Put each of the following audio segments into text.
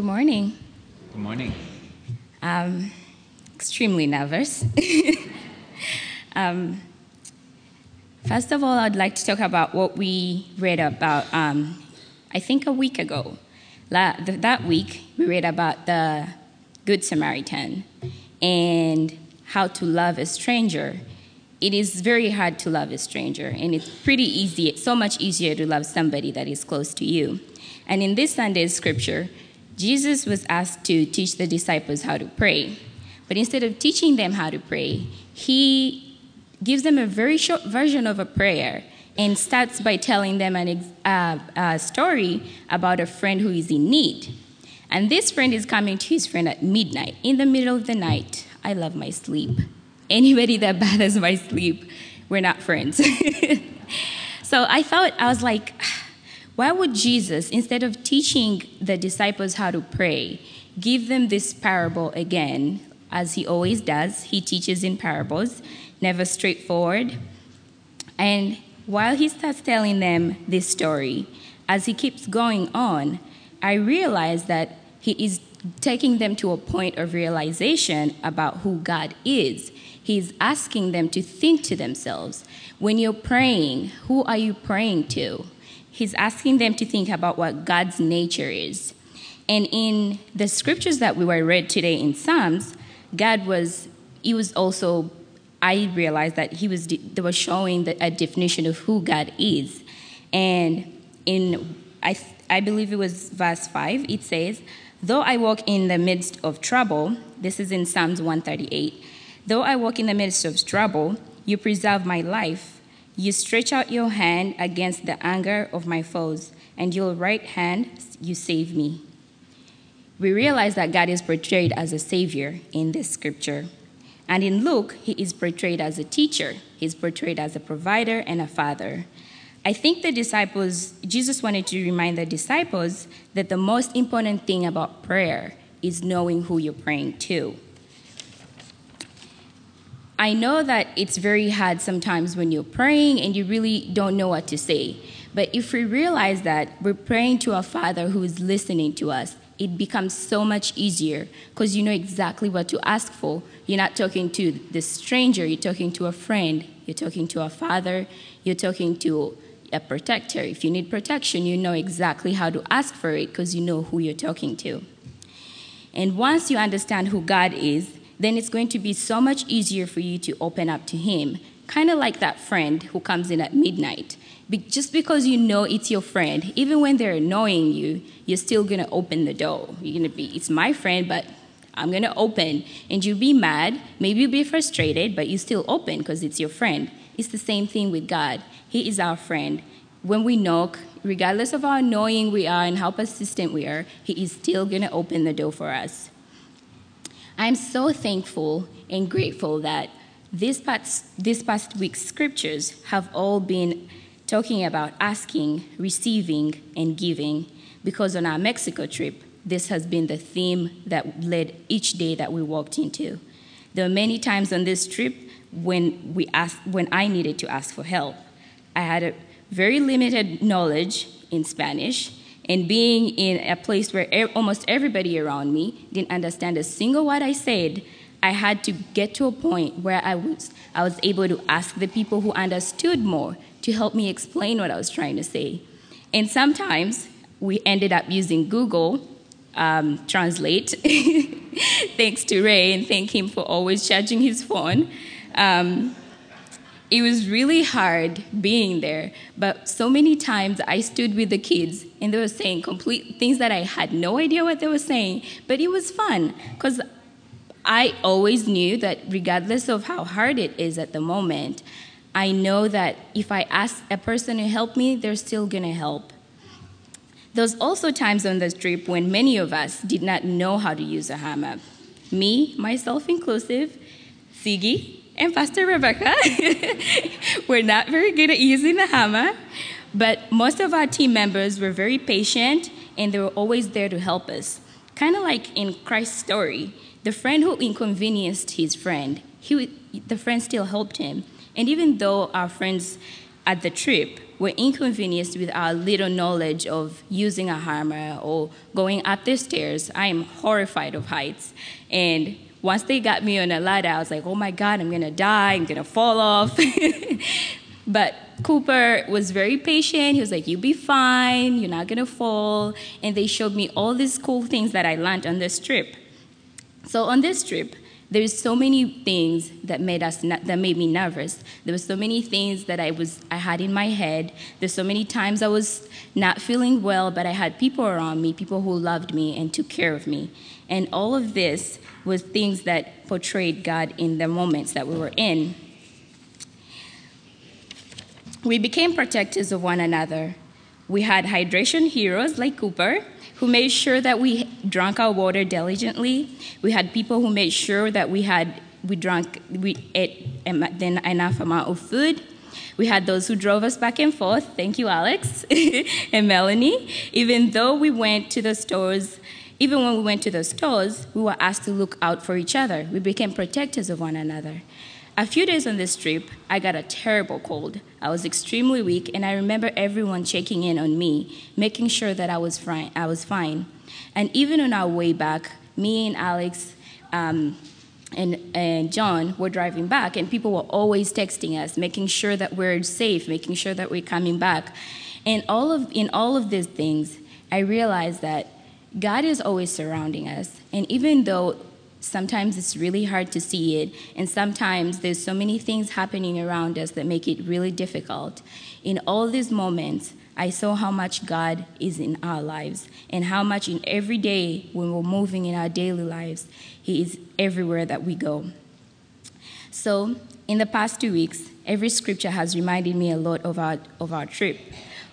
Good morning. Good morning. Um, extremely nervous. um, first of all, I'd like to talk about what we read about, um, I think a week ago. La- th- that week, we read about the Good Samaritan and how to love a stranger. It is very hard to love a stranger, and it's pretty easy. It's so much easier to love somebody that is close to you. And in this Sunday's scripture, Jesus was asked to teach the disciples how to pray. But instead of teaching them how to pray, he gives them a very short version of a prayer and starts by telling them an, uh, a story about a friend who is in need. And this friend is coming to his friend at midnight, in the middle of the night. I love my sleep. Anybody that bothers my sleep, we're not friends. so I thought, I was like, why would Jesus, instead of teaching the disciples how to pray, give them this parable again, as he always does? He teaches in parables, never straightforward. And while he starts telling them this story, as he keeps going on, I realize that he is taking them to a point of realization about who God is. He's asking them to think to themselves when you're praying, who are you praying to? He's asking them to think about what God's nature is. And in the scriptures that we were read today in Psalms, God was, he was also, I realized that he was, they were showing the, a definition of who God is. And in, I, I believe it was verse 5, it says, Though I walk in the midst of trouble, this is in Psalms 138, though I walk in the midst of trouble, you preserve my life. You stretch out your hand against the anger of my foes, and your right hand you save me. We realize that God is portrayed as a savior in this scripture. And in Luke, he is portrayed as a teacher, he's portrayed as a provider and a father. I think the disciples, Jesus wanted to remind the disciples that the most important thing about prayer is knowing who you're praying to. I know that it's very hard sometimes when you're praying and you really don't know what to say. But if we realize that we're praying to a Father who is listening to us, it becomes so much easier because you know exactly what to ask for. You're not talking to the stranger, you're talking to a friend, you're talking to a father, you're talking to a protector. If you need protection, you know exactly how to ask for it because you know who you're talking to. And once you understand who God is, then it's going to be so much easier for you to open up to Him. Kind of like that friend who comes in at midnight. Be- just because you know it's your friend, even when they're annoying you, you're still going to open the door. You're going to be, it's my friend, but I'm going to open. And you'll be mad, maybe you'll be frustrated, but you still open because it's your friend. It's the same thing with God. He is our friend. When we knock, regardless of how annoying we are and how persistent we are, He is still going to open the door for us. I'm so thankful and grateful that this past, this past week's scriptures have all been talking about asking, receiving, and giving, because on our Mexico trip, this has been the theme that led each day that we walked into. There were many times on this trip when, we asked, when I needed to ask for help. I had a very limited knowledge in Spanish, and being in a place where almost everybody around me didn't understand a single word I said, I had to get to a point where I was, I was able to ask the people who understood more to help me explain what I was trying to say. And sometimes we ended up using Google um, Translate, thanks to Ray, and thank him for always charging his phone. Um, it was really hard being there, but so many times I stood with the kids and they were saying complete things that I had no idea what they were saying, but it was fun because I always knew that regardless of how hard it is at the moment, I know that if I ask a person to help me, they're still going to help. There's also times on this trip when many of us did not know how to use a hammer. Me, myself inclusive, Siggy, and Pastor Rebecca were not very good at using the hammer, but most of our team members were very patient and they were always there to help us. Kind of like in Christ's story, the friend who inconvenienced his friend, he, the friend still helped him. And even though our friends at the trip were inconvenienced with our little knowledge of using a hammer or going up the stairs. I am horrified of heights. And once they got me on a ladder, I was like, oh my God, I'm gonna die, I'm gonna fall off. but Cooper was very patient. He was like, You'll be fine, you're not gonna fall. And they showed me all these cool things that I learned on this trip. So on this trip, there's so many things that made us that made me nervous. There were so many things that I was I had in my head. There's so many times I was not feeling well, but I had people around me, people who loved me and took care of me. And all of this was things that portrayed God in the moments that we were in. We became protectors of one another. We had hydration heroes like Cooper, who made sure that we drank our water diligently. We had people who made sure that we had we drank we ate enough amount of food. We had those who drove us back and forth. Thank you, Alex and Melanie. Even though we went to the stores, even when we went to the stores, we were asked to look out for each other. We became protectors of one another. A few days on this trip, I got a terrible cold. I was extremely weak, and I remember everyone checking in on me, making sure that I was, fine. I was fine. And even on our way back, me and Alex um, and, and John were driving back, and people were always texting us, making sure that we're safe, making sure that we're coming back. And all of, in all of these things, I realized that God is always surrounding us. And even though sometimes it's really hard to see it and sometimes there's so many things happening around us that make it really difficult. In all these moments i saw how much god is in our lives and how much in every day when we're moving in our daily lives he is everywhere that we go. So in the past two weeks every scripture has reminded me a lot of our, of our trip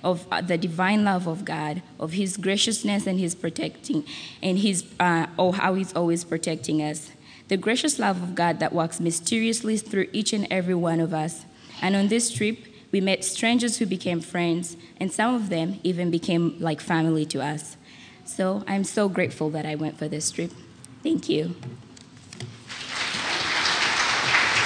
of uh, the divine love of God, of His graciousness and His protecting, and His uh, oh how He's always protecting us. The gracious love of God that works mysteriously through each and every one of us. And on this trip, we met strangers who became friends, and some of them even became like family to us. So I'm so grateful that I went for this trip. Thank you.